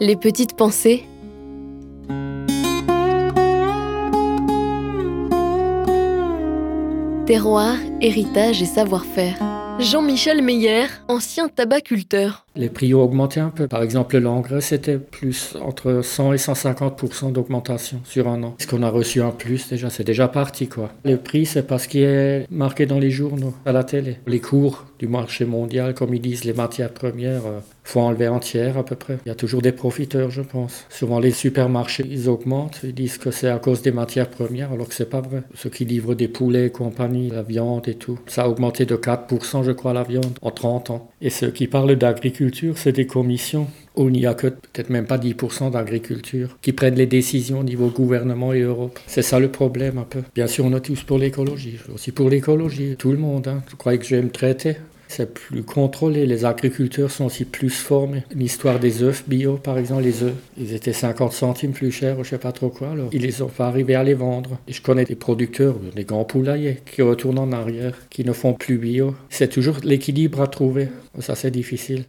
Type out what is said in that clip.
Les petites pensées. Terroir, héritage et savoir-faire. Jean-Michel Meyer, ancien tabaculteur. Les prix ont augmenté un peu. Par exemple, l'engrais, c'était plus entre 100 et 150% d'augmentation sur un an. Ce qu'on a reçu en plus, déjà, c'est déjà parti, quoi. Le prix, c'est parce qu'il est marqué dans les journaux, à la télé. Les cours du marché mondial, comme ils disent, les matières premières, euh, faut enlever entière à peu près. Il y a toujours des profiteurs, je pense. Souvent, les supermarchés, ils augmentent. Ils disent que c'est à cause des matières premières, alors que c'est pas vrai. Ceux qui livrent des poulets et compagnie, la viande et tout, ça a augmenté de 4%, je crois, la viande en 30 ans. Et ceux qui parlent d'agriculture, c'est des commissions où il n'y a que peut-être même pas 10% d'agriculture qui prennent les décisions au niveau gouvernement et Europe. C'est ça le problème un peu. Bien sûr, on est tous pour l'écologie, aussi pour l'écologie, tout le monde. Hein. Je crois que je vais me traiter c'est plus contrôlé. Les agriculteurs sont aussi plus formés. L'histoire des œufs bio, par exemple, les œufs, ils étaient 50 centimes plus chers, je sais pas trop quoi. Alors, ils les ont pas arrivé à les vendre. Je connais des producteurs, des grands poulaillers, qui retournent en arrière, qui ne font plus bio. C'est toujours l'équilibre à trouver. Ça, c'est difficile.